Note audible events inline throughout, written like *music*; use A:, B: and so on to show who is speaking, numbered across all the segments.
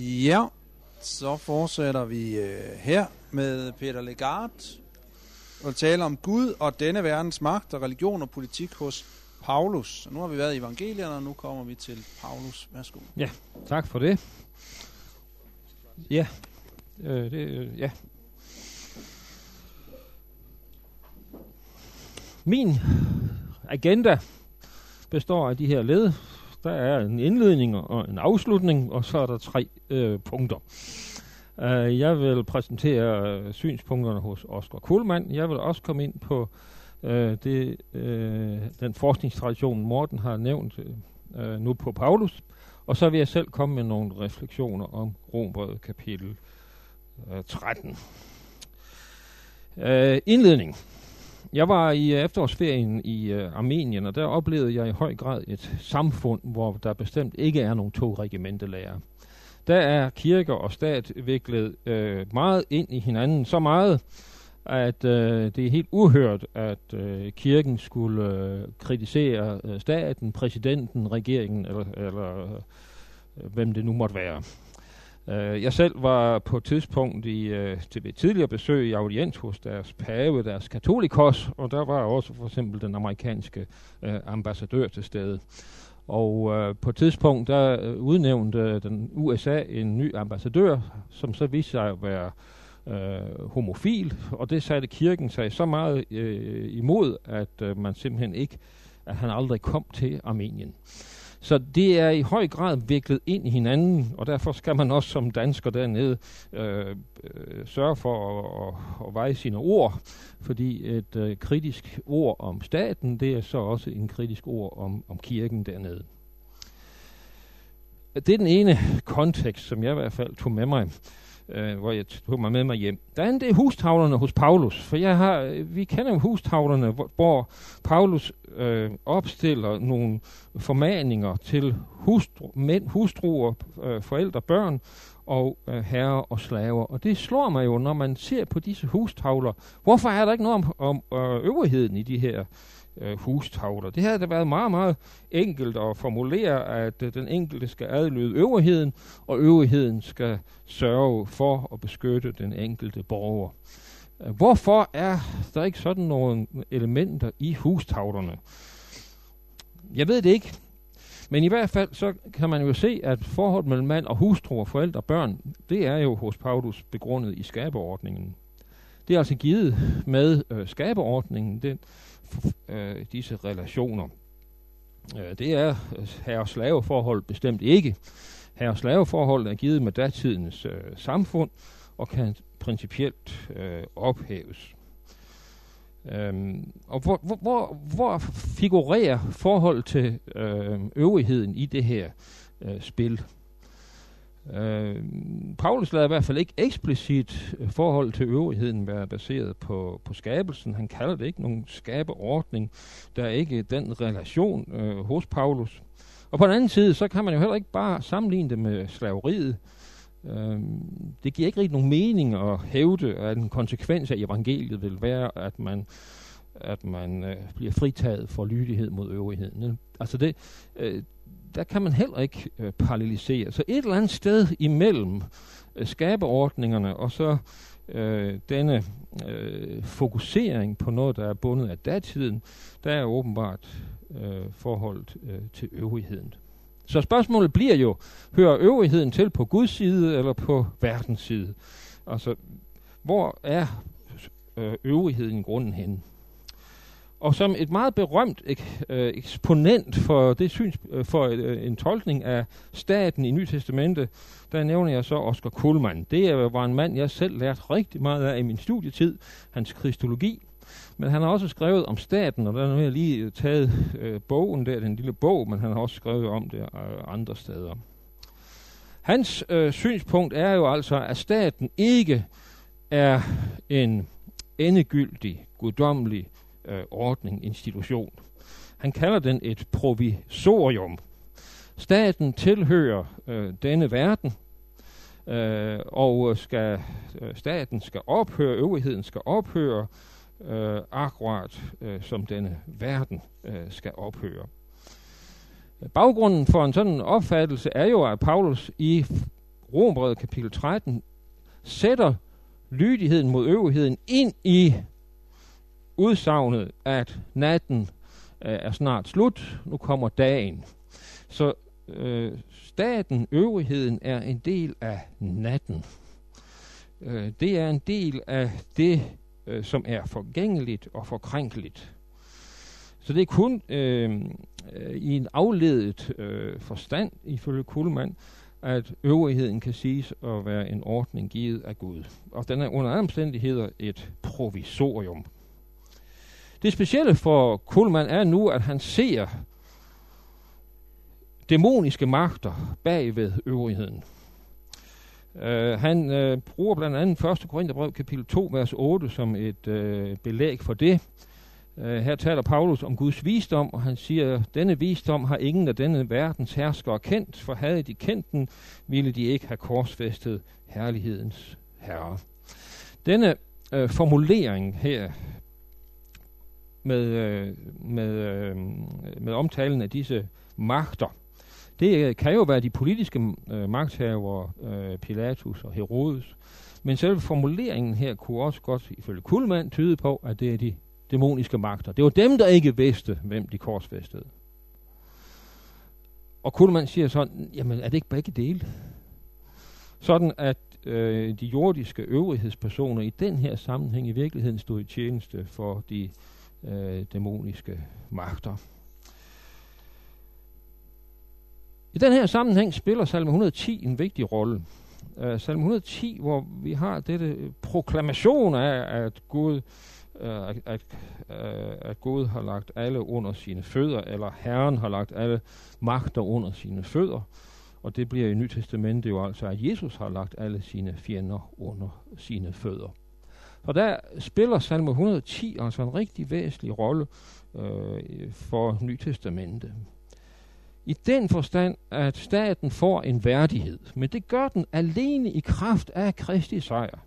A: Ja, så fortsætter vi øh, her med Peter Legard og tale om Gud og denne verdens magt og religion og politik hos Paulus. Så nu har vi været i evangelierne, og nu kommer vi til Paulus. Værsgo.
B: Ja, tak for det. Ja, øh, det, øh, ja. Min agenda består af de her led. Der er en indledning og en afslutning, og så er der tre øh, punkter. Uh, jeg vil præsentere uh, synspunkterne hos Oscar Kuhlmann. Jeg vil også komme ind på uh, det, uh, den forskningstradition, Morten har nævnt uh, nu på Paulus. Og så vil jeg selv komme med nogle refleksioner om Rombrevet kapitel uh, 13. Uh, indledning. Jeg var i øh, efterårsferien i uh, Armenien, og der oplevede jeg i høj grad et samfund, hvor der bestemt ikke er nogen to regimentelærer. Der er kirke og stat viklet uh, meget ind i hinanden, så meget, at uh, det er helt uhørt, at uh, kirken skulle uh, kritisere uh, staten, præsidenten, regeringen eller, eller uh, hvem det nu måtte være. Uh, jeg selv var på et tidspunkt i, uh, til et tidligere besøg i audiens hos deres pave, deres katolikos, og der var også for eksempel den amerikanske uh, ambassadør til stede. Og uh, på et tidspunkt, der udnævnte den USA en ny ambassadør, som så viste sig at være uh, homofil, og det satte kirken sig så meget uh, imod, at uh, man simpelthen ikke, at han aldrig kom til Armenien. Så det er i høj grad viklet ind i hinanden, og derfor skal man også som dansker dernede øh, øh, sørge for at, at, at veje sine ord, fordi et øh, kritisk ord om staten, det er så også en kritisk ord om, om kirken dernede. Det er den ene kontekst, som jeg i hvert fald tog med mig øh, hvor jeg tog mig med mig hjem. Der er hustavlerne hos Paulus, for jeg har, øh, vi kender jo hustavlerne, hvor, hvor Paulus øh, opstiller nogle formaninger til hustru, mænd, hustruer, øh, forældre, børn og øh, herrer og slaver. Og det slår mig jo, når man ser på disse hustavler. Hvorfor er der ikke noget om, om øh, øvrigheden i de her øh, hustavler. Det havde da været meget, meget enkelt at formulere, at øh, den enkelte skal adlyde øvrigheden, og øvrigheden skal sørge for at beskytte den enkelte borger. Hvorfor er der ikke sådan nogle elementer i hustavlerne? Jeg ved det ikke. Men i hvert fald så kan man jo se, at forholdet mellem mand og hustru og forældre og børn, det er jo hos Paulus begrundet i skabeordningen. Det er altså givet med øh, skabeordningen. Den, øh, disse relationer. Øh, det er øh, herre-slaveforhold bestemt ikke. Herre-slaveforhold er givet med datidens øh, samfund og kan principielt øh, ophæves. Øhm, og hvor, hvor, hvor, hvor figurerer forhold til øh, øvrigheden i det her øh, spil? Øh, Paulus lader i hvert fald ikke eksplicit øh, forhold til øvrigheden være baseret på, på skabelsen. Han kalder det ikke nogen skabeordning. Der er ikke den relation øh, hos Paulus. Og på den anden side, så kan man jo heller ikke bare sammenligne det med slaveriet. Øh, det giver ikke rigtig nogen mening at hævde, at en konsekvens af evangeliet vil være, at man at man øh, bliver fritaget for lydighed mod øvrigheden. Altså det, øh, der kan man heller ikke øh, parallelisere. Så et eller andet sted imellem øh, skabeordningerne og så øh, denne øh, fokusering på noget, der er bundet af datiden, der er åbenbart øh, forholdet øh, til øvrigheden. Så spørgsmålet bliver jo, hører øvrigheden til på Guds side eller på verdens side? Altså, hvor er øh, øvrigheden i grunden henne? Og som et meget berømt ek, øh, eksponent for det syns, øh, for øh, en tolkning af staten i Nyt Testamente, der nævner jeg så Oscar Kuhlmann. Det øh, var en mand, jeg selv lærte rigtig meget af i min studietid, hans kristologi. Men han har også skrevet om staten, og der har jeg lige øh, taget øh, bogen der, den lille bog, men han har også skrevet om det øh, andre steder. Hans øh, synspunkt er jo altså, at staten ikke er en endegyldig, guddommelig øh, ordning, institution. Han kalder den et provisorium. Staten tilhører øh, denne verden, øh, og skal, øh, staten skal ophøre, øvrigheden skal ophøre, øh, akkurat øh, som denne verden øh, skal ophøre. Baggrunden for en sådan opfattelse er jo, at Paulus i Rombrevet kapitel 13 sætter lydigheden mod øvrigheden ind i udsagnet, at natten øh, er snart slut, nu kommer dagen. Så øh, staten, øvrigheden, er en del af natten. Øh, det er en del af det, øh, som er forgængeligt og forkrænkeligt. Så det er kun øh, øh i en afledet øh, forstand, ifølge Kuhlmann, at øvrigheden kan siges at være en ordning givet af Gud. Og den er under andre omstændigheder et provisorium. Det specielle for Kuhlmann er nu, at han ser dæmoniske magter bagved øvrigheden. Uh, han uh, bruger blandt andet 1. Korintherbrev kapitel 2, vers 8 som et uh, belæg for det. Uh, her taler Paulus om Guds visdom, og han siger, denne visdom har ingen af denne verdens herskere kendt, for havde de kendt den, ville de ikke have korsfæstet herlighedens herre. Denne uh, formulering her med, øh, med, øh, med omtalen af disse magter, det øh, kan jo være de politiske øh, magthavere, øh, Pilatus og Herodes, men selve formuleringen her kunne også godt, ifølge Kuhlmann, tyde på, at det er de dæmoniske magter. Det var dem, der ikke vidste, hvem de korsfæstede. Og Kuhlmann siger sådan, jamen er det ikke begge dele? Sådan at øh, de jordiske øvrighedspersoner i den her sammenhæng i virkeligheden stod i tjeneste for de øh, dæmoniske magter. I den her sammenhæng spiller salme 110 en vigtig rolle. Uh, salme 110, hvor vi har dette øh, proklamation af, at Gud, uh, at, uh, at Gud har lagt alle under sine fødder, eller Herren har lagt alle magter under sine fødder. Og det bliver i Nyt Testamentet jo altså, at Jesus har lagt alle sine fjender under sine fødder. Og der spiller salme 110 altså en rigtig væsentlig rolle øh, for Nytestamentet. I den forstand, at staten får en værdighed, men det gør den alene i kraft af Kristi sejr.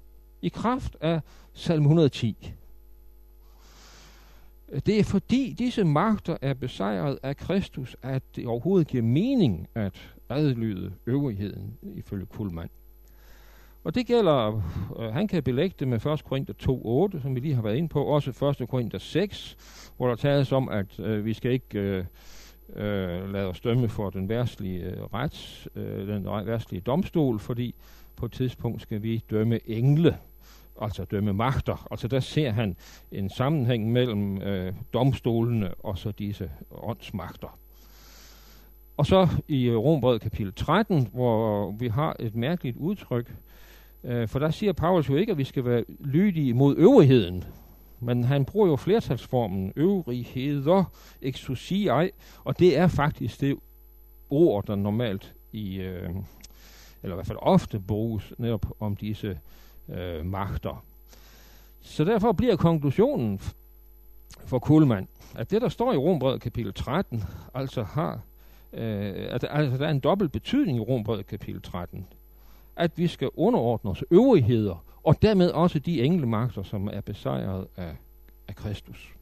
B: I kraft af salme 110. Det er fordi disse magter er besejret af Kristus, at det overhovedet giver mening at adlyde øvrigheden, ifølge Kuhlmann. Og det gælder, øh, han kan belægge det med 1. Korinther 2.8, som vi lige har været inde på, også 1. Korinther 6, hvor der tales om, at øh, vi skal ikke øh, øh, lade os dømme for den værtslige øh, ret, øh, den værtslige domstol, fordi på et tidspunkt skal vi dømme engle, altså dømme magter. Altså der ser han en sammenhæng mellem øh, domstolene og så disse åndsmagter. Og så i Rombrevet kapitel 13, hvor vi har et mærkeligt udtryk, øh, for der siger Paulus jo ikke, at vi skal være lydige mod øvrigheden, men han bruger jo flertalsformen øvrigheder, exousiae, og det er faktisk det ord, der normalt i, øh, eller i hvert fald ofte bruges netop om disse øh, magter. Så derfor bliver konklusionen for Kuhlmann, at det, der står i Rombrevet kapitel 13, altså har, øh, at altså, der er en dobbelt betydning i Rombrevet kapitel 13. At vi skal underordne os øvrigheder, og dermed også de englemagter, som er besejret af, af Kristus.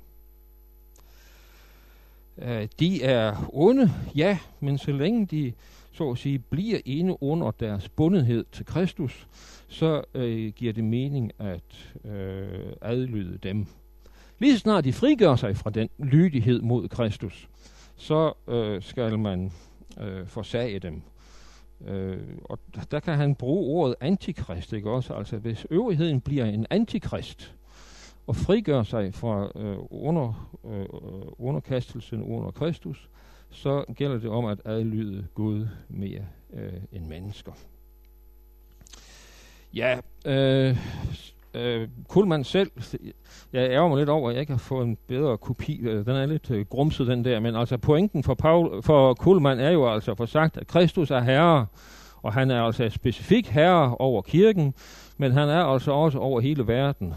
B: Uh, de er onde, ja, men så længe de så at sige bliver inde under deres bundethed til Kristus, så øh, giver det mening at øh, adlyde dem. Lige så snart de frigør sig fra den lydighed mod Kristus, så øh, skal man øh, forsage dem Øh, og der kan han bruge ordet antikrist, ikke også? Altså hvis øvrigheden bliver en antikrist, og frigør sig fra øh, under, øh, underkastelsen under Kristus, så gælder det om at adlyde Gud mere øh, end mennesker. Ja, øh, øh, Kuhlmann selv, jeg ærger mig lidt over, at jeg ikke har fået en bedre kopi. Øh, den er lidt øh, grumset, den der. Men altså pointen for, Paul, for Kuhlmann er jo altså for sagt, at Kristus er herre, og han er altså specifik herre over kirken, men han er altså også over hele verden.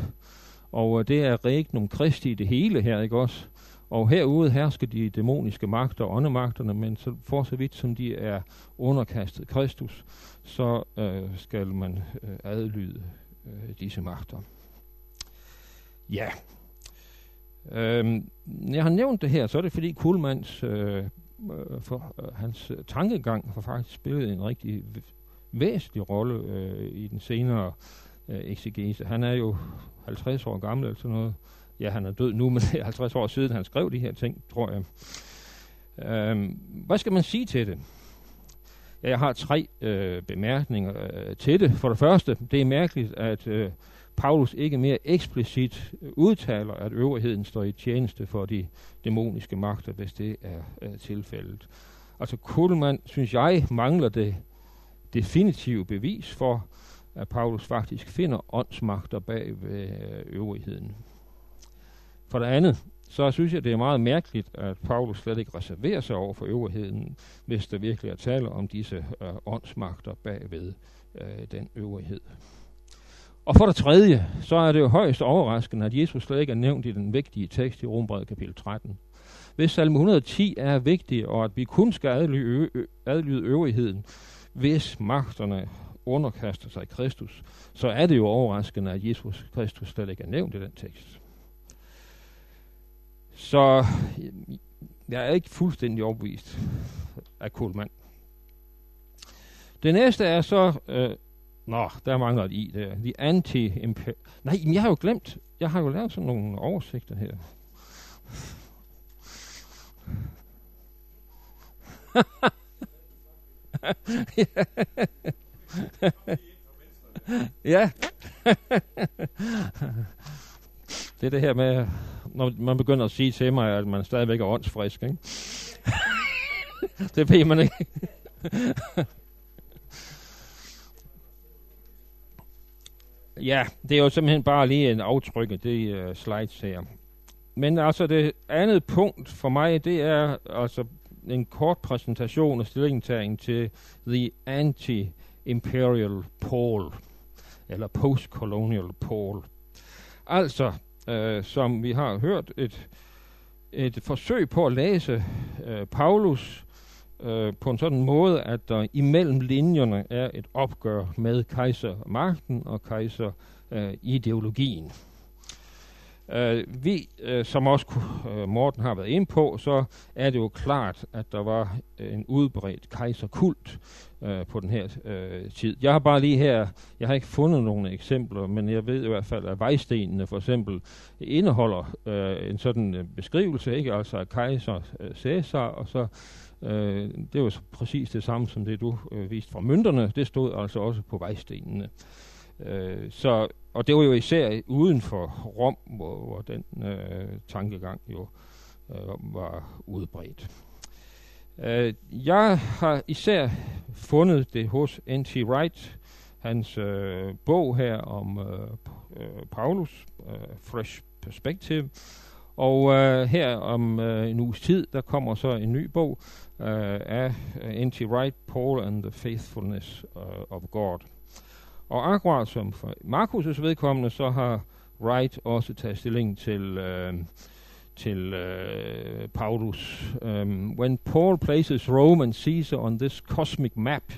B: Og øh, det er regnum Kristi det hele her, ikke også? Og herude hersker de dæmoniske magter, åndemagterne, men så for så vidt som de er underkastet Kristus, så øh, skal man øh, adlyde øh, disse magter. Ja. Øhm, jeg har nævnt det her, så er det fordi Kuhlmanns øh, øh for, øh, hans øh, tankegang har faktisk spillet en rigtig væsentlig rolle øh, i den senere øh, exegese. Han er jo 50 år gammel eller sådan noget. Ja, han er død nu, *laughs* men det er 50 år siden, han skrev de her ting, tror jeg. Øhm, hvad skal man sige til det? Jeg har tre øh, bemærkninger øh, til det. For det første, det er mærkeligt, at øh, Paulus ikke mere eksplicit udtaler, at øvrigheden står i tjeneste for de dæmoniske magter, hvis det er, øh, tilfældet. Altså Kuhlmann, synes jeg, mangler det definitive bevis for, at Paulus faktisk finder åndsmagter bag ved øvrigheden. For det andet, så synes jeg, det er meget mærkeligt, at Paulus slet ikke reserverer sig over for øvrigheden, hvis der virkelig er tale om disse øh, åndsmagter bagved øh, den øvrighed. Og for det tredje, så er det jo højst overraskende, at Jesus slet ikke er nævnt i den vigtige tekst i Rombrevet kapitel 13. Hvis salme 110 er vigtig, og at vi kun skal adlyde, adlyde øvrigheden, hvis magterne underkaster sig Kristus, så er det jo overraskende, at Jesus Kristus slet ikke er nævnt i den tekst. Så øh, jeg er ikke fuldstændig overbevist af Kuhlmann. Det næste er så... Øh, nå, der mangler et i der. The anti Nej, men jeg har jo glemt. Jeg har jo lavet sådan nogle oversigter her. *laughs* ja. *laughs* det er det her med, når man begynder at sige til mig, at man stadigvæk er åndsfrisk, ikke? *laughs* det ved man ikke. *laughs* ja, det er jo simpelthen bare lige en aftryk af det uh, slides her. Men altså det andet punkt for mig, det er altså en kort præsentation og stillingtagen til The Anti-Imperial Pole, eller Post-Colonial Pole. Altså, øh, som vi har hørt, et, et forsøg på at læse øh, Paulus øh, på en sådan måde, at der imellem linjerne er et opgør med kejsermagten og kejserideologien. Øh, Øh, vi, øh, som også uh, Morten har været inde på, så er det jo klart, at der var en udbredt kejserkult uh, på den her uh, tid. Jeg har bare lige her, jeg har ikke fundet nogle eksempler, men jeg ved i hvert fald, at vejstenene for eksempel indeholder uh, en sådan beskrivelse, ikke? altså kejser uh, Caesar, og så uh, det var præcis det samme som det, du uh, viste fra mønterne. Det stod altså også på vejstenene. Øh, så og det var jo især uden for Rom, hvor, hvor den øh, tankegang jo øh, var udbredt. Øh, jeg har især fundet det hos N.T. Wright, hans øh, bog her om øh, øh, Paulus, øh, Fresh Perspective, og øh, her om øh, en uges tid, der kommer så en ny bog øh, af øh, N.T. Wright, Paul and the Faithfulness uh, of God. Og akkurat som for Markus' vedkommende, så har Wright også taget stilling til, uh, til uh, Paulus. Um, when Paul places Rome and Caesar on this cosmic map,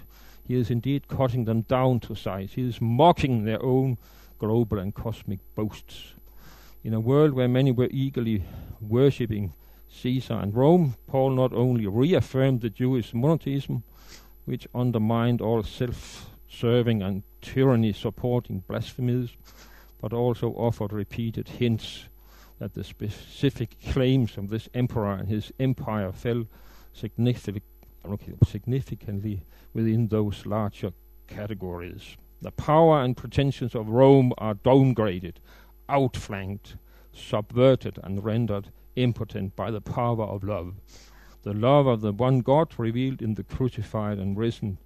B: he is indeed cutting them down to size. He is mocking their own global and cosmic boasts. In a world where many were eagerly worshipping Caesar and Rome, Paul not only reaffirmed the Jewish monotheism, which undermined all self serving and tyranny supporting blasphemies, but also offered repeated hints that the specific claims of this emperor and his empire fell significantly within those larger categories. The power and pretensions of Rome are downgraded, outflanked, subverted, and rendered impotent by the power of love. The love of the one God revealed in the crucified and risen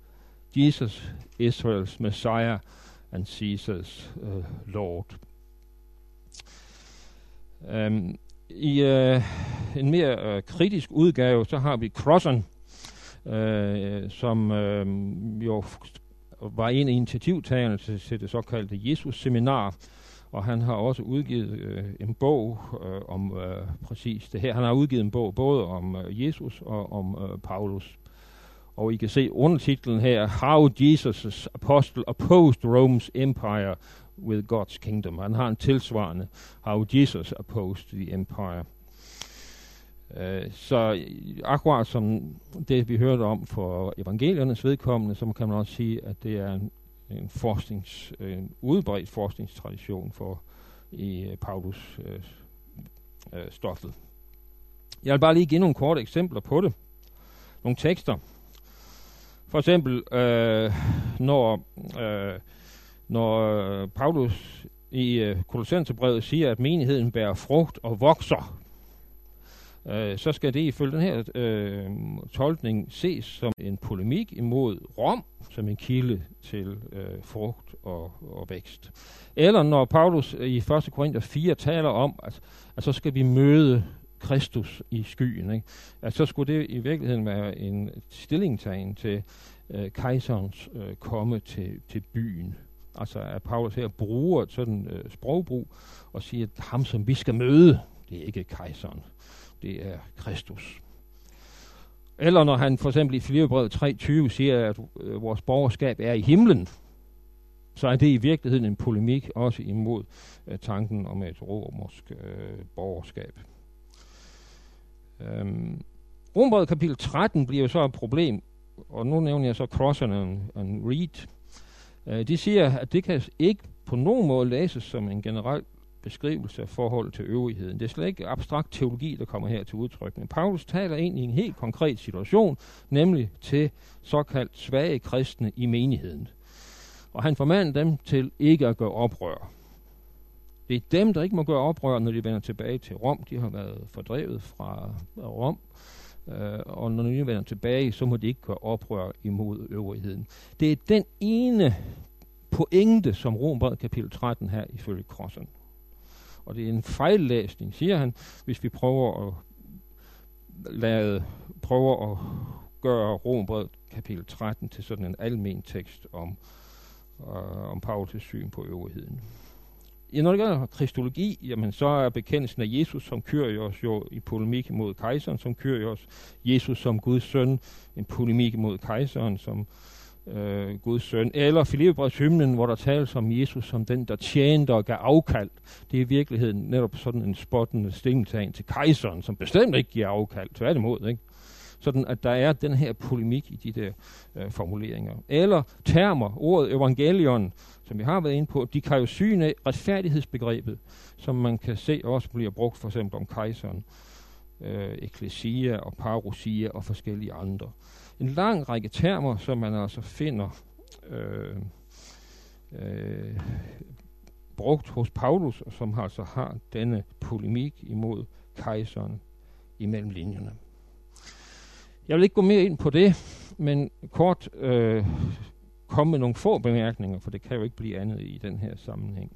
B: Jesus, Israel's Messiah and Caesar's uh, øh, Lord. Um, I uh, en mere uh, kritisk udgave, så har vi Crossan, uh, som uh, jo var en af initiativtagerne til, til det såkaldte Jesus-seminar, og han har også udgivet øh, en bog øh, om øh, præcis det her. Han har udgivet en bog både om øh, Jesus og om øh, Paulus. Og I kan se undertitlen her, How Jesus' Apostle Opposed Rome's Empire with God's Kingdom. Han har en tilsvarende, How Jesus Opposed the Empire. Øh, så akkurat som det, vi hørte om for evangeliernes vedkommende, så kan man også sige, at det er en, en, forsknings, en udbredt forskningstradition for i uh, Paulus uh, stoffet. Jeg vil bare lige give nogle korte eksempler på det. Nogle tekster. For eksempel, øh, når, øh, når øh, Paulus i øh, Kolossenserbrevet siger, at menigheden bærer frugt og vokser, øh, så skal det ifølge den her øh, tolkning ses som en polemik imod Rom, som en kilde til øh, frugt og, og vækst. Eller når Paulus i 1. Korinther 4 taler om, at, at så skal vi møde Kristus i skyen, ikke? at så skulle det i virkeligheden være en stillingtagen til øh, kejserens øh, komme til, til byen. Altså at Paulus her bruger et sådan øh, sprogbrug og siger, at ham som vi skal møde, det er ikke kejseren, det er Kristus. Eller når han for eksempel i Filipperbrevet 3.20 siger, at øh, vores borgerskab er i himlen, så er det i virkeligheden en polemik også imod øh, tanken om et romersk øh, borgerskab. Øhm, Rombrevet kapitel 13 bliver jo så et problem, og nu nævner jeg så Crossan og, Reed. Øh, de siger, at det kan ikke på nogen måde læses som en generel beskrivelse af forhold til øvrigheden. Det er slet ikke abstrakt teologi, der kommer her til udtryk. Men Paulus taler ind i en helt konkret situation, nemlig til såkaldt svage kristne i menigheden. Og han formander dem til ikke at gøre oprør. Det er dem, der ikke må gøre oprør, når de vender tilbage til Rom. De har været fordrevet fra Rom. Øh, og når de vender tilbage, så må de ikke gøre oprør imod øvrigheden. Det er den ene pointe, som Rombrevet kapitel 13 her ifølge Krossen. Og det er en fejllæsning, siger han, hvis vi prøver at lade, prøver at gøre Rombrevet kapitel 13 til sådan en almen tekst om, øh, om Paulus syn på øvrigheden. Ja, når det gælder kristologi, jamen så er bekendelsen af Jesus som Kyrios jo i polemik mod kejseren som Kyrios. Jesus som Guds søn, en polemik mod kejseren som øh, Guds søn. Eller Filippebreds hymnen, hvor der tales om Jesus som den, der tjente og gav afkald. Det er i virkeligheden netop sådan en spottende stillingtagen til kejseren, som bestemt ikke giver afkald. Tværtimod, ikke? Sådan at der er den her polemik i de der øh, formuleringer. Eller termer, ordet evangelion, som vi har været inde på, de kan jo syne retfærdighedsbegrebet, som man kan se også bliver brugt for eksempel om kejseren, øh, eklesia og parousia og forskellige andre. En lang række termer, som man altså finder øh, øh, brugt hos Paulus, som altså har denne polemik imod kejseren imellem linjerne. Jeg vil ikke gå mere ind på det, men kort øh, komme med nogle få bemærkninger, for det kan jo ikke blive andet i den her sammenhæng.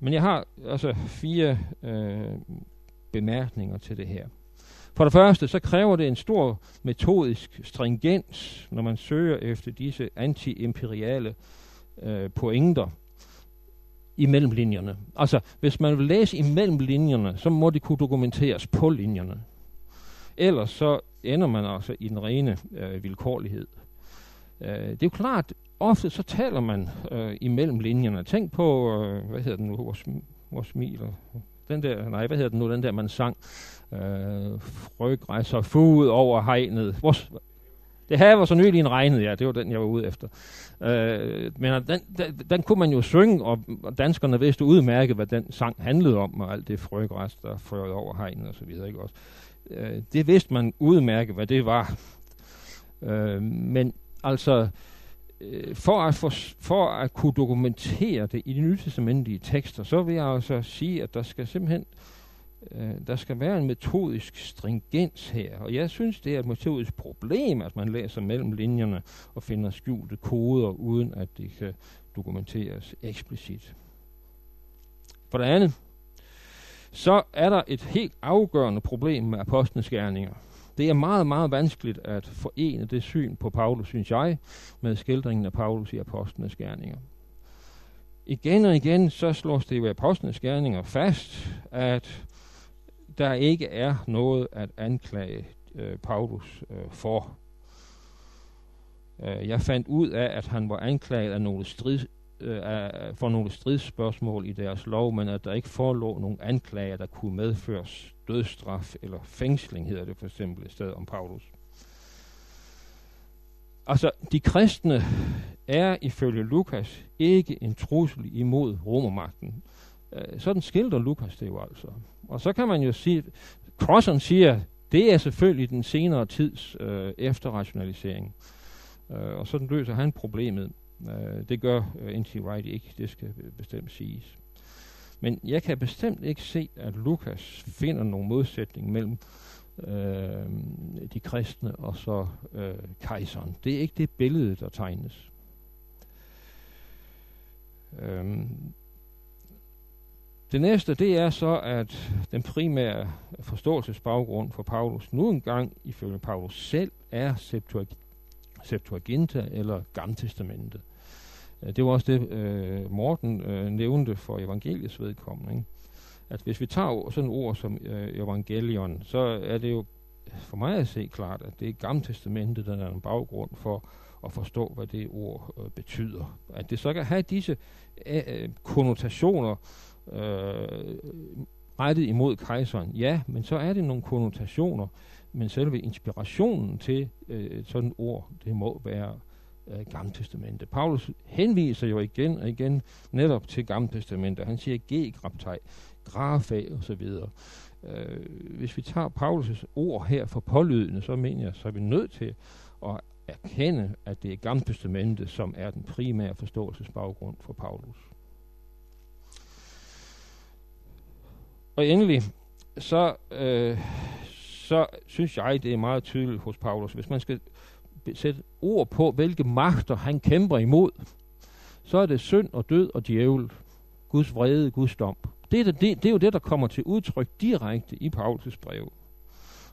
B: Men jeg har altså fire øh, bemærkninger til det her. For det første, så kræver det en stor metodisk stringens, når man søger efter disse anti-imperiale øh, pointer imellem linjerne. Altså, hvis man vil læse imellem linjerne, så må det kunne dokumenteres på linjerne. Ellers så ender man altså i den rene øh, vilkårlighed. Øh, det er jo klart, ofte så taler man øh, imellem linjerne. Tænk på, øh, hvad hedder den nu, vores, vores smiler. Den der, nej, hvad hedder den nu, den der man sang, øh, frøgræsser fod over hegnet. Vores, det her var så nylig en regnet, ja, det var den, jeg var ude efter. Øh, men den, den, den kunne man jo synge, og danskerne vidste udmærket, hvad den sang handlede om, og alt det frøgræs, der frøede over hegnet og så videre, ikke også? Øh, det vidste man udmærket, hvad det var. Øh, men altså, øh, for, at for, for at kunne dokumentere det i de nytestamentlige tekster, så vil jeg altså sige, at der skal simpelthen øh, der skal være en metodisk stringens her. Og jeg synes, det er et metodisk problem, at man læser mellem linjerne og finder skjulte koder, uden at det kan dokumenteres eksplicit. For det andet, så er der et helt afgørende problem med apostlenes gerninger. Det er meget, meget vanskeligt at forene det syn på Paulus, synes jeg, med skildringen af Paulus i apostlenes gerninger. Igen og igen så slås det i apostlenes gerninger fast, at der ikke er noget at anklage øh, Paulus øh, for. Øh, jeg fandt ud af, at han var anklaget af nogle strid, øh, for nogle stridsspørgsmål i deres lov, men at der ikke forelå nogen anklager, der kunne medføres dødsstraf eller fængsling, hedder det for eksempel et sted om Paulus. Altså, de kristne er ifølge Lukas ikke en trussel imod romermagten. Øh, sådan skildrer Lukas det jo altså. Og så kan man jo sige, Crossan siger, det er selvfølgelig den senere tids øh, efterrationalisering. Øh, og sådan løser han problemet. Øh, det gør øh, N.T. Wright ikke, det skal bestemt siges. Men jeg kan bestemt ikke se, at Lukas finder nogen modsætning mellem øh, de kristne og så øh, kejseren. Det er ikke det billede, der tegnes. Øhm, det næste, det er så, at den primære forståelsesbaggrund for Paulus nu engang, ifølge Paulus selv, er Septuaginta eller Gammeltestamentet. Øh, det var også det, øh, Morten øh, nævnte for evangeliets vedkommende. Ikke? At hvis vi tager sådan et ord som øh, evangelion, så er det jo for mig at se klart, at det er Gammeltestamentet, der er en baggrund for at forstå, hvad det ord øh, betyder. At det så kan have disse øh, konnotationer øh, rettet imod kejseren, ja, men så er det nogle konnotationer, men selve inspirationen til øh, et sådan ord, det må være øh, Gamle Testamente. Paulus henviser jo igen og igen netop til Gamle Testamente. Han siger G-graptej, grafa og så videre. Øh, hvis vi tager Paulus' ord her for pålydende, så mener jeg, så er vi nødt til at erkende, at det er Gamle Testamente, som er den primære forståelsesbaggrund for Paulus. Og endelig, så, øh, så synes jeg, det er meget tydeligt hos Paulus, hvis man skal sætte ord på, hvilke magter han kæmper imod, så er det synd og død og djævel, Guds vrede, Guds dom. Det er, det, det, det er jo det, der kommer til udtryk direkte i Paulus' brev.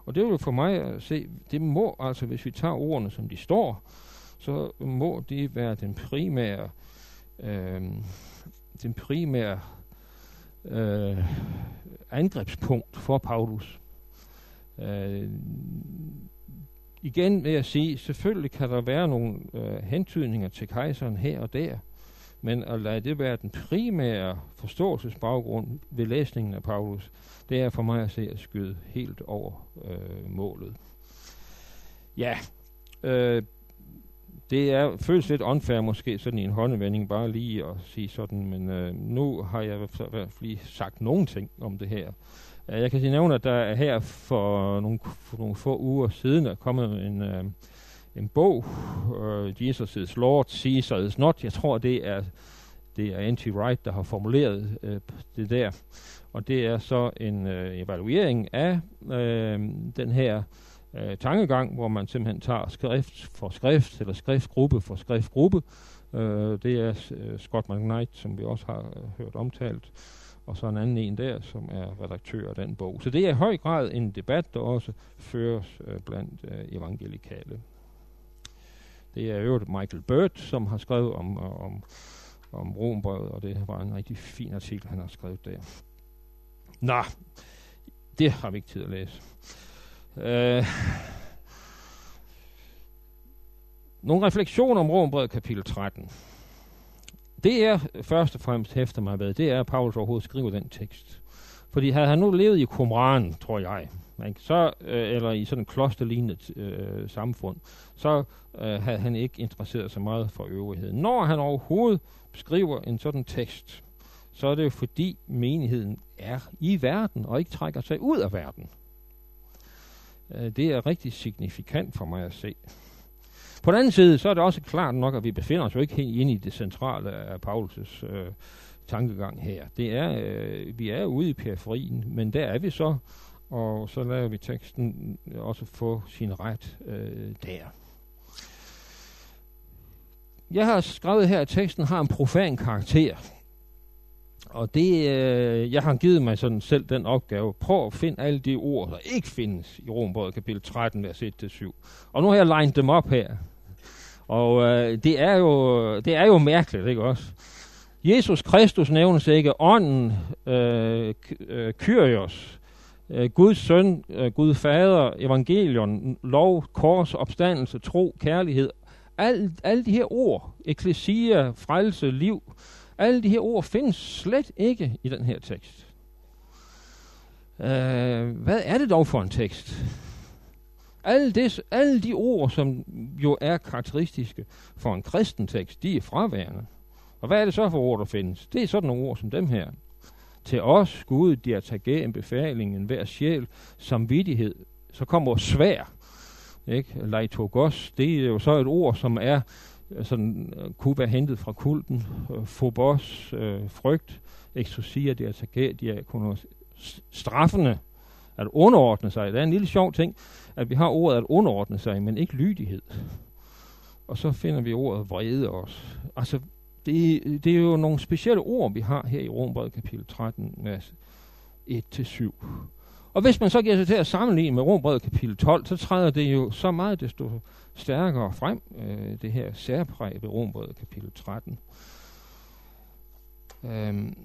B: Og det vil jo for mig at se, det må altså, hvis vi tager ordene, som de står, så må det være den primære, øh, den primære øh, angrebspunkt for Paulus. Øh, igen vil jeg sige, selvfølgelig kan der være nogle øh, hentydninger til kejseren her og der, men at lade det være den primære forståelsesbaggrund ved læsningen af Paulus, det er for mig at se at skyde helt over øh, målet. Ja, øh, det er føles lidt unfair måske sådan i en håndevending bare lige at sige sådan, men øh, nu har jeg i hvert fald lige sagt nogle ting om det her. Uh, jeg kan sige nævne, at der her for nogle, for nogle få uger siden er kommet en, øh, en bog, uh, Jesus is Lord, Caesar is not. Jeg tror, det er det er N.T. Wright, der har formuleret øh, det der. Og det er så en øh, evaluering af øh, den her øh, tankegang, hvor man simpelthen tager skrift for skrift, eller skriftgruppe for skriftgruppe. Øh, det er øh, Scott McKnight, som vi også har øh, hørt omtalt, og så en anden en der, som er redaktør af den bog. Så det er i høj grad en debat, der også føres øh, blandt øh, evangelikale. Det er øvrigt Michael Bird, som har skrevet om, øh, om, om Rombrevet, og det var en rigtig fin artikel, han har skrevet der. Nå, det har vi ikke tid at læse. Øh, nogle refleksioner om Rombrevet kapitel 13. Det er først og fremmest hæfter mig ved, det er, at Paulus overhovedet skriver den tekst. Fordi havde han nu levet i Qumran, tror jeg, ikke? Så, øh, eller i sådan en klosterlignende øh, samfund, så øh, havde han ikke interesseret sig meget for øvrigheden. Når han overhovedet skriver en sådan tekst, så er det jo fordi menigheden er i verden og ikke trækker sig ud af verden. Øh, det er rigtig signifikant for mig at se. På den anden side, så er det også klart nok, at vi befinder os jo ikke helt inde i det centrale af Paulus' øh, tankegang her. Det er, øh, vi er ude i periferien, men der er vi så, og så lader vi teksten også få sin ret øh, der. Jeg har skrevet her, at teksten har en profan karakter. Og det, øh, jeg har givet mig sådan selv den opgave. Prøv at finde alle de ord, der ikke findes i Rombrød kapitel 13, vers 1-7. Og nu har jeg legnet dem op her. Og øh, det, er jo, det er jo mærkeligt, ikke også? Jesus Kristus nævnes ikke. Ånden, øh, øh, Kyrios, øh, Guds søn, øh, Gud fader, evangelion, lov, kors, opstandelse, tro, kærlighed. Alle, alle de her ord, eklesia, frelse, liv, alle de her ord findes slet ikke i den her tekst. Øh, hvad er det dog for en tekst? Alle, det, alle de ord, som jo er karakteristiske for en kristen tekst, de er fraværende. Og hvad er det så for ord, der findes? Det er sådan nogle ord som dem her. Til os, Gud, de er tage en befaling, en hver sjæl, samvittighed. Så kommer svær, ikke? Leitogos, det er jo så et ord, som er sådan, øh, kunne være hentet fra kulten. Øh, phobos, øh, frygt, exosia, det er tage, de er straffende, at underordne sig. Det er en lille sjov ting, at vi har ordet at underordne sig, men ikke lydighed. Og så finder vi ordet vrede også. Altså, det, det er jo nogle specielle ord, vi har her i Rombrevet kapitel 13, vers 1-7. Og hvis man så giver sig til at sammenligne med Rombrevet kapitel 12, så træder det jo så meget desto stærkere frem, øh, det her særpræg ved Rombrevet kapitel 13. Øhm,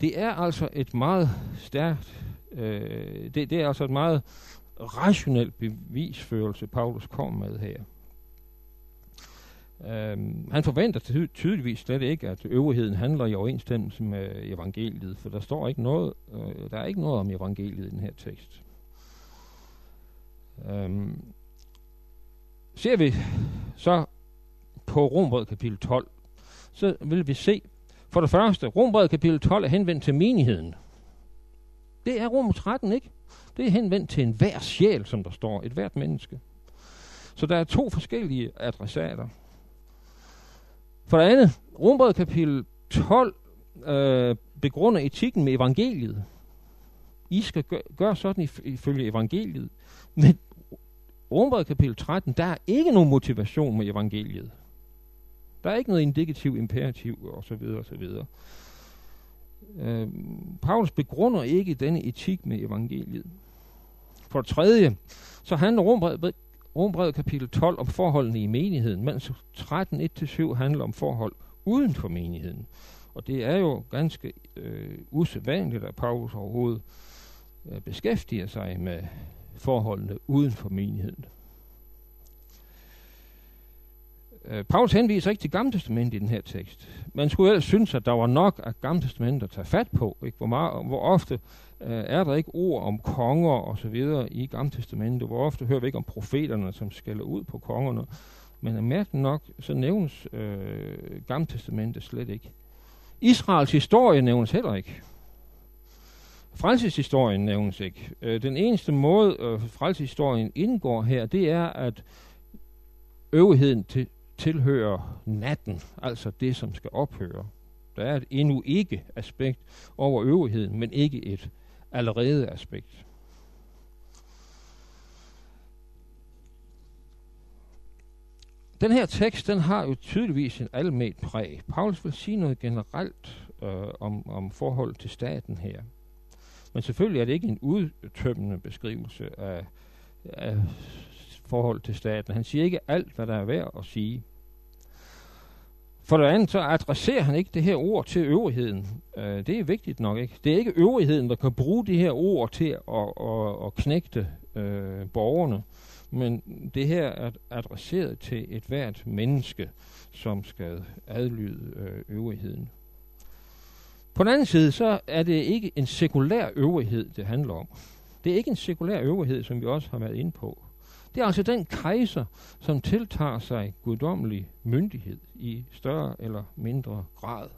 B: det er altså et meget stærkt, øh, det, det er altså et meget rationelt bevisførelse, Paulus kommer med her. Øhm, han forventer ty- tydeligvis slet ikke, at øvrigheden handler i overensstemmelse med evangeliet, for der står ikke noget, øh, der er ikke noget om evangeliet i den her tekst. Øhm, ser vi så på Rombrød kapitel 12, så vil vi se, for det første, Rombrevet kapitel 12 er henvendt til menigheden. Det er Rom 13, ikke? Det er henvendt til enhver sjæl, som der står, et hvert menneske. Så der er to forskellige adressater. For det andet, Rombrevet kapitel 12 øh, begrunder etikken med evangeliet. I skal gøre gør sådan ifølge evangeliet. Men Rombrevet kapitel 13, der er ikke nogen motivation med evangeliet. Der er ikke noget indikativ, imperativ osv. osv. Øh, Paulus begrunder ikke denne etik med evangeliet. For det tredje, så handler Rombrevet, Rombrevet kapitel 12 om forholdene i menigheden, mens 13 1-7 handler om forhold uden for menigheden. Og det er jo ganske øh, usædvanligt, at Paulus overhovedet øh, beskæftiger sig med forholdene uden for menigheden. Øh, Paulus henviser ikke til Gamle Testament i den her tekst. Man skulle ellers synes, at der var nok af Gamle Testament at tage fat på. Ikke? Hvor, meget, hvor ofte øh, er der ikke ord om konger og så videre i Gamle Testamentet? Hvor ofte hører vi ikke om profeterne, som skælder ud på kongerne? Men mærkeligt nok, så nævnes øh, Gamle Testamentet slet ikke. Israels historie nævnes heller ikke. Frelseshistorien nævnes ikke. Øh, den eneste måde, øh, frelseshistorien indgår her, det er, at øvrigheden til tilhører natten, altså det, som skal ophøre. Der er et endnu ikke aspekt over øvrigheden, men ikke et allerede aspekt. Den her tekst, den har jo tydeligvis en almet præg. Paulus vil sige noget generelt øh, om, om forhold til staten her. Men selvfølgelig er det ikke en udtømmende beskrivelse af, af forhold til staten. Han siger ikke alt, hvad der er værd at sige. For det andet, så adresserer han ikke det her ord til øvrigheden. Øh, det er vigtigt nok, ikke? Det er ikke øvrigheden, der kan bruge de her ord til at, at, at knægte øh, borgerne. Men det her er adresseret til et hvert menneske, som skal adlyde øh, øvrigheden. På den anden side, så er det ikke en sekulær øvrighed, det handler om. Det er ikke en sekulær øvrighed, som vi også har været inde på. Det er altså den kejser, som tiltager sig guddommelig myndighed i større eller mindre grad.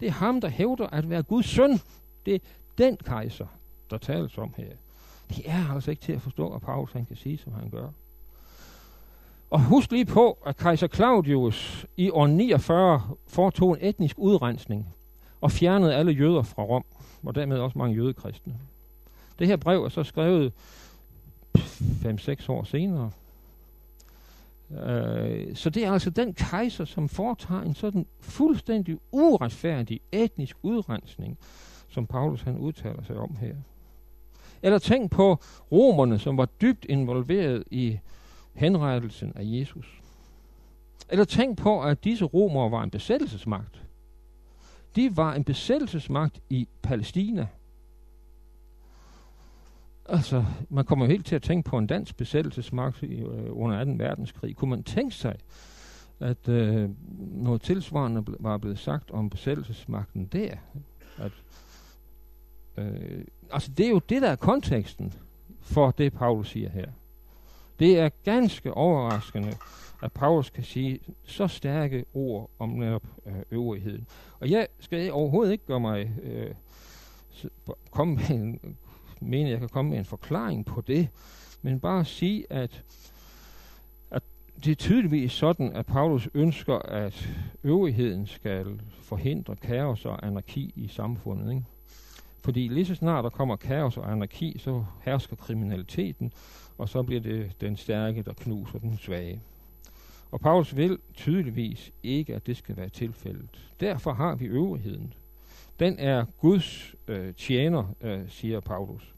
B: Det er ham, der hævder at være Guds søn. Det er den kejser, der tales om her. Det er altså ikke til at forstå, at Paulus han kan sige, som han gør. Og husk lige på, at kejser Claudius i år 49 foretog en etnisk udrensning og fjernede alle jøder fra Rom, og dermed også mange jødekristne. Det her brev er så skrevet 5-6 år senere. Øh, så det er altså den kejser, som foretager en sådan fuldstændig uretfærdig etnisk udrensning, som Paulus han udtaler sig om her. Eller tænk på romerne, som var dybt involveret i henrettelsen af Jesus. Eller tænk på, at disse romere var en besættelsesmagt. De var en besættelsesmagt i Palæstina. Altså, man kommer helt til at tænke på en dansk besættelsesmagt i, øh, under 18. verdenskrig. Kunne man tænke sig, at øh, noget tilsvarende ble, var blevet sagt om besættelsesmagten der? At, Øh, altså, det er jo det, der er konteksten for det, Paulus siger her. Det er ganske overraskende, at Paulus kan sige så stærke ord om netop øh, øvrigheden. Og jeg skal overhovedet ikke gøre mig øh, komme med en, mene, jeg kan komme med en forklaring på det, men bare sige, at, at det er tydeligvis sådan, at Paulus ønsker, at øvrigheden skal forhindre kaos og anarki i samfundet. Ikke? Fordi lige så snart der kommer kaos og anarki, så hersker kriminaliteten, og så bliver det den stærke, der knuser den svage. Og Paulus vil tydeligvis ikke, at det skal være tilfældet. Derfor har vi øvrigheden. Den er Guds øh, tjener, øh, siger Paulus.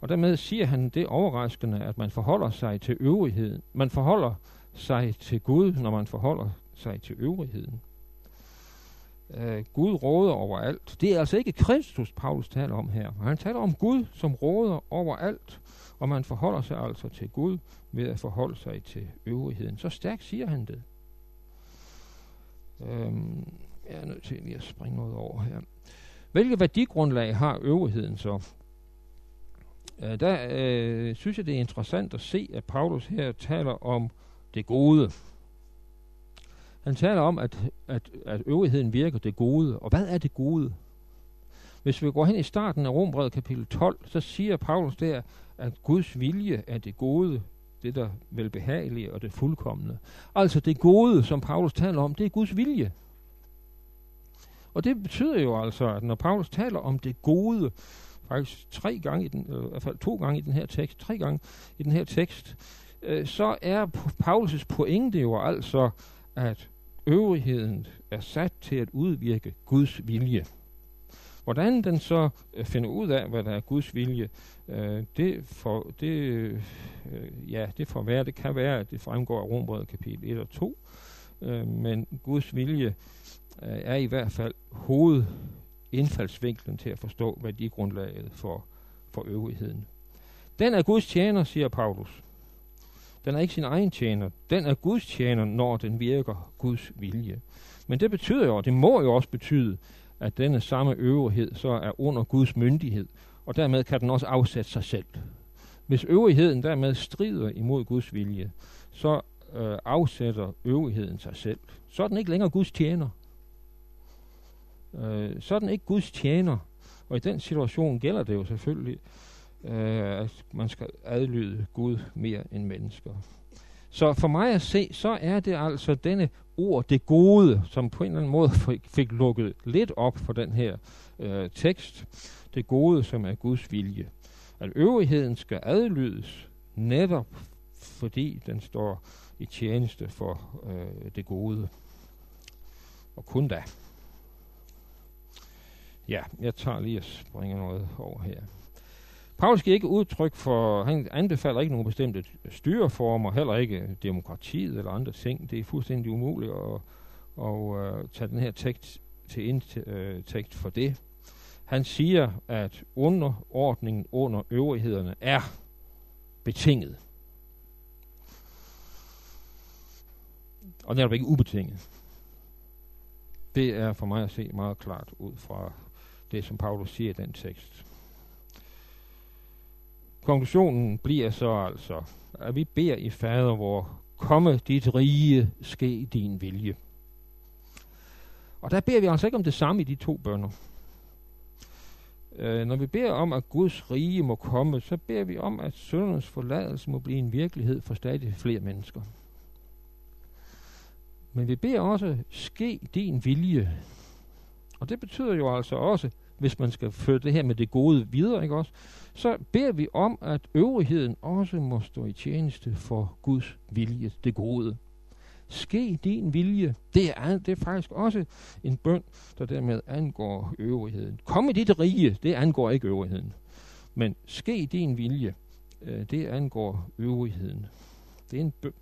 B: Og dermed siger han det overraskende, at man forholder sig til øvrigheden. Man forholder sig til Gud, når man forholder sig til øvrigheden. Øh, Gud råder over alt. Det er altså ikke Kristus, Paulus taler om her. Han taler om Gud, som råder over alt. Og man forholder sig altså til Gud ved at forholde sig til øvrigheden. Så stærkt siger han det. Øhm, jeg er nødt til lige at springe noget over her. Hvilket værdigrundlag har øvrigheden så? Øh, der øh, synes jeg, det er interessant at se, at Paulus her taler om det gode. Han taler om, at, at, at øvrigheden virker det gode. Og hvad er det gode? Hvis vi går hen i starten af Rombrevet kapitel 12, så siger Paulus der, at Guds vilje er det gode, det der velbehagelige og det fuldkommende. Altså det gode, som Paulus taler om, det er Guds vilje. Og det betyder jo altså, at når Paulus taler om det gode, faktisk tre gange i den, øh, i hvert fald to gange i den her tekst, tre gange i den her tekst, øh, så er Paulus' pointe jo altså, at øvrigheden er sat til at udvirke Guds vilje. Hvordan den så øh, finder ud af, hvad der er Guds vilje, øh, det, for, det, øh, ja, det får være, det kan være, at det fremgår af Rombrevet kapitel 1 og 2, øh, men Guds vilje Øh, er i hvert fald hovedindfaldsvinklen til at forstå værdigrundlaget for, for øvrigheden. Den er Guds tjener, siger Paulus. Den er ikke sin egen tjener. Den er Guds tjener, når den virker Guds vilje. Men det betyder jo, og det må jo også betyde, at denne samme øvrighed så er under Guds myndighed, og dermed kan den også afsætte sig selv. Hvis øvrigheden dermed strider imod Guds vilje, så øh, afsætter øvrigheden sig selv. Så er den ikke længere Guds tjener. Øh, så er den ikke Guds tjener. Og i den situation gælder det jo selvfølgelig, øh, at man skal adlyde Gud mere end mennesker. Så for mig at se, så er det altså denne ord, det gode, som på en eller anden måde fik, fik lukket lidt op for den her øh, tekst. Det gode, som er Guds vilje. At øvrigheden skal adlydes netop fordi den står i tjeneste for øh, det gode. Og kun da. Ja, jeg tager lige og springer noget over her. Paulus giver ikke udtryk for, han anbefaler ikke nogen bestemte styreformer, heller ikke demokratiet eller andre ting. Det er fuldstændig umuligt at, at øh, tage den her tekst til indtægt øh, for det. Han siger, at underordningen under øvrighederne er betinget. Og netop ikke ubetinget. Det er for mig at se meget klart ud fra det, som Paulus siger i den tekst. Konklusionen bliver så altså, at vi beder i fader vor, komme dit rige, ske din vilje. Og der beder vi altså ikke om det samme i de to bønder. Øh, når vi beder om, at Guds rige må komme, så beder vi om, at syndernes forladelse må blive en virkelighed for stadig flere mennesker. Men vi beder også, ske din vilje. Og det betyder jo altså også, hvis man skal føre det her med det gode videre, ikke også? Så beder vi om, at øvrigheden også må stå i tjeneste for Guds vilje, det gode. Ske din vilje. Det er, det er faktisk også en bøn, der dermed angår øvrigheden. Kom i dit rige, det angår ikke øvrigheden. Men ske din vilje, øh, det angår øvrigheden. Det er en bøn,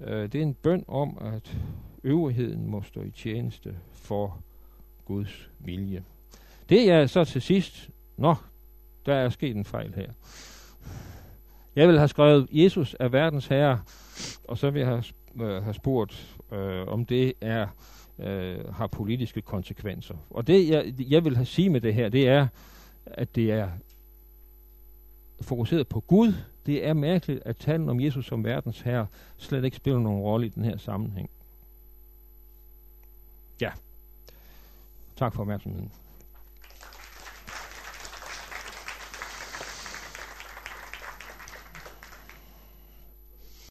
B: øh, det er en bøn om, at øvrigheden må stå i tjeneste for Guds vilje. Det er så til sidst, nå, der er sket en fejl her. Jeg vil have skrevet, Jesus er verdens herre, og så vil jeg have, øh, have spurgt, øh, om det er øh, har politiske konsekvenser. Og det, jeg, jeg vil have sige med det her, det er, at det er fokuseret på Gud. Det er mærkeligt, at talen om Jesus som verdens herre slet ikke spiller nogen rolle i den her sammenhæng. Ja. Tak for opmærksomheden.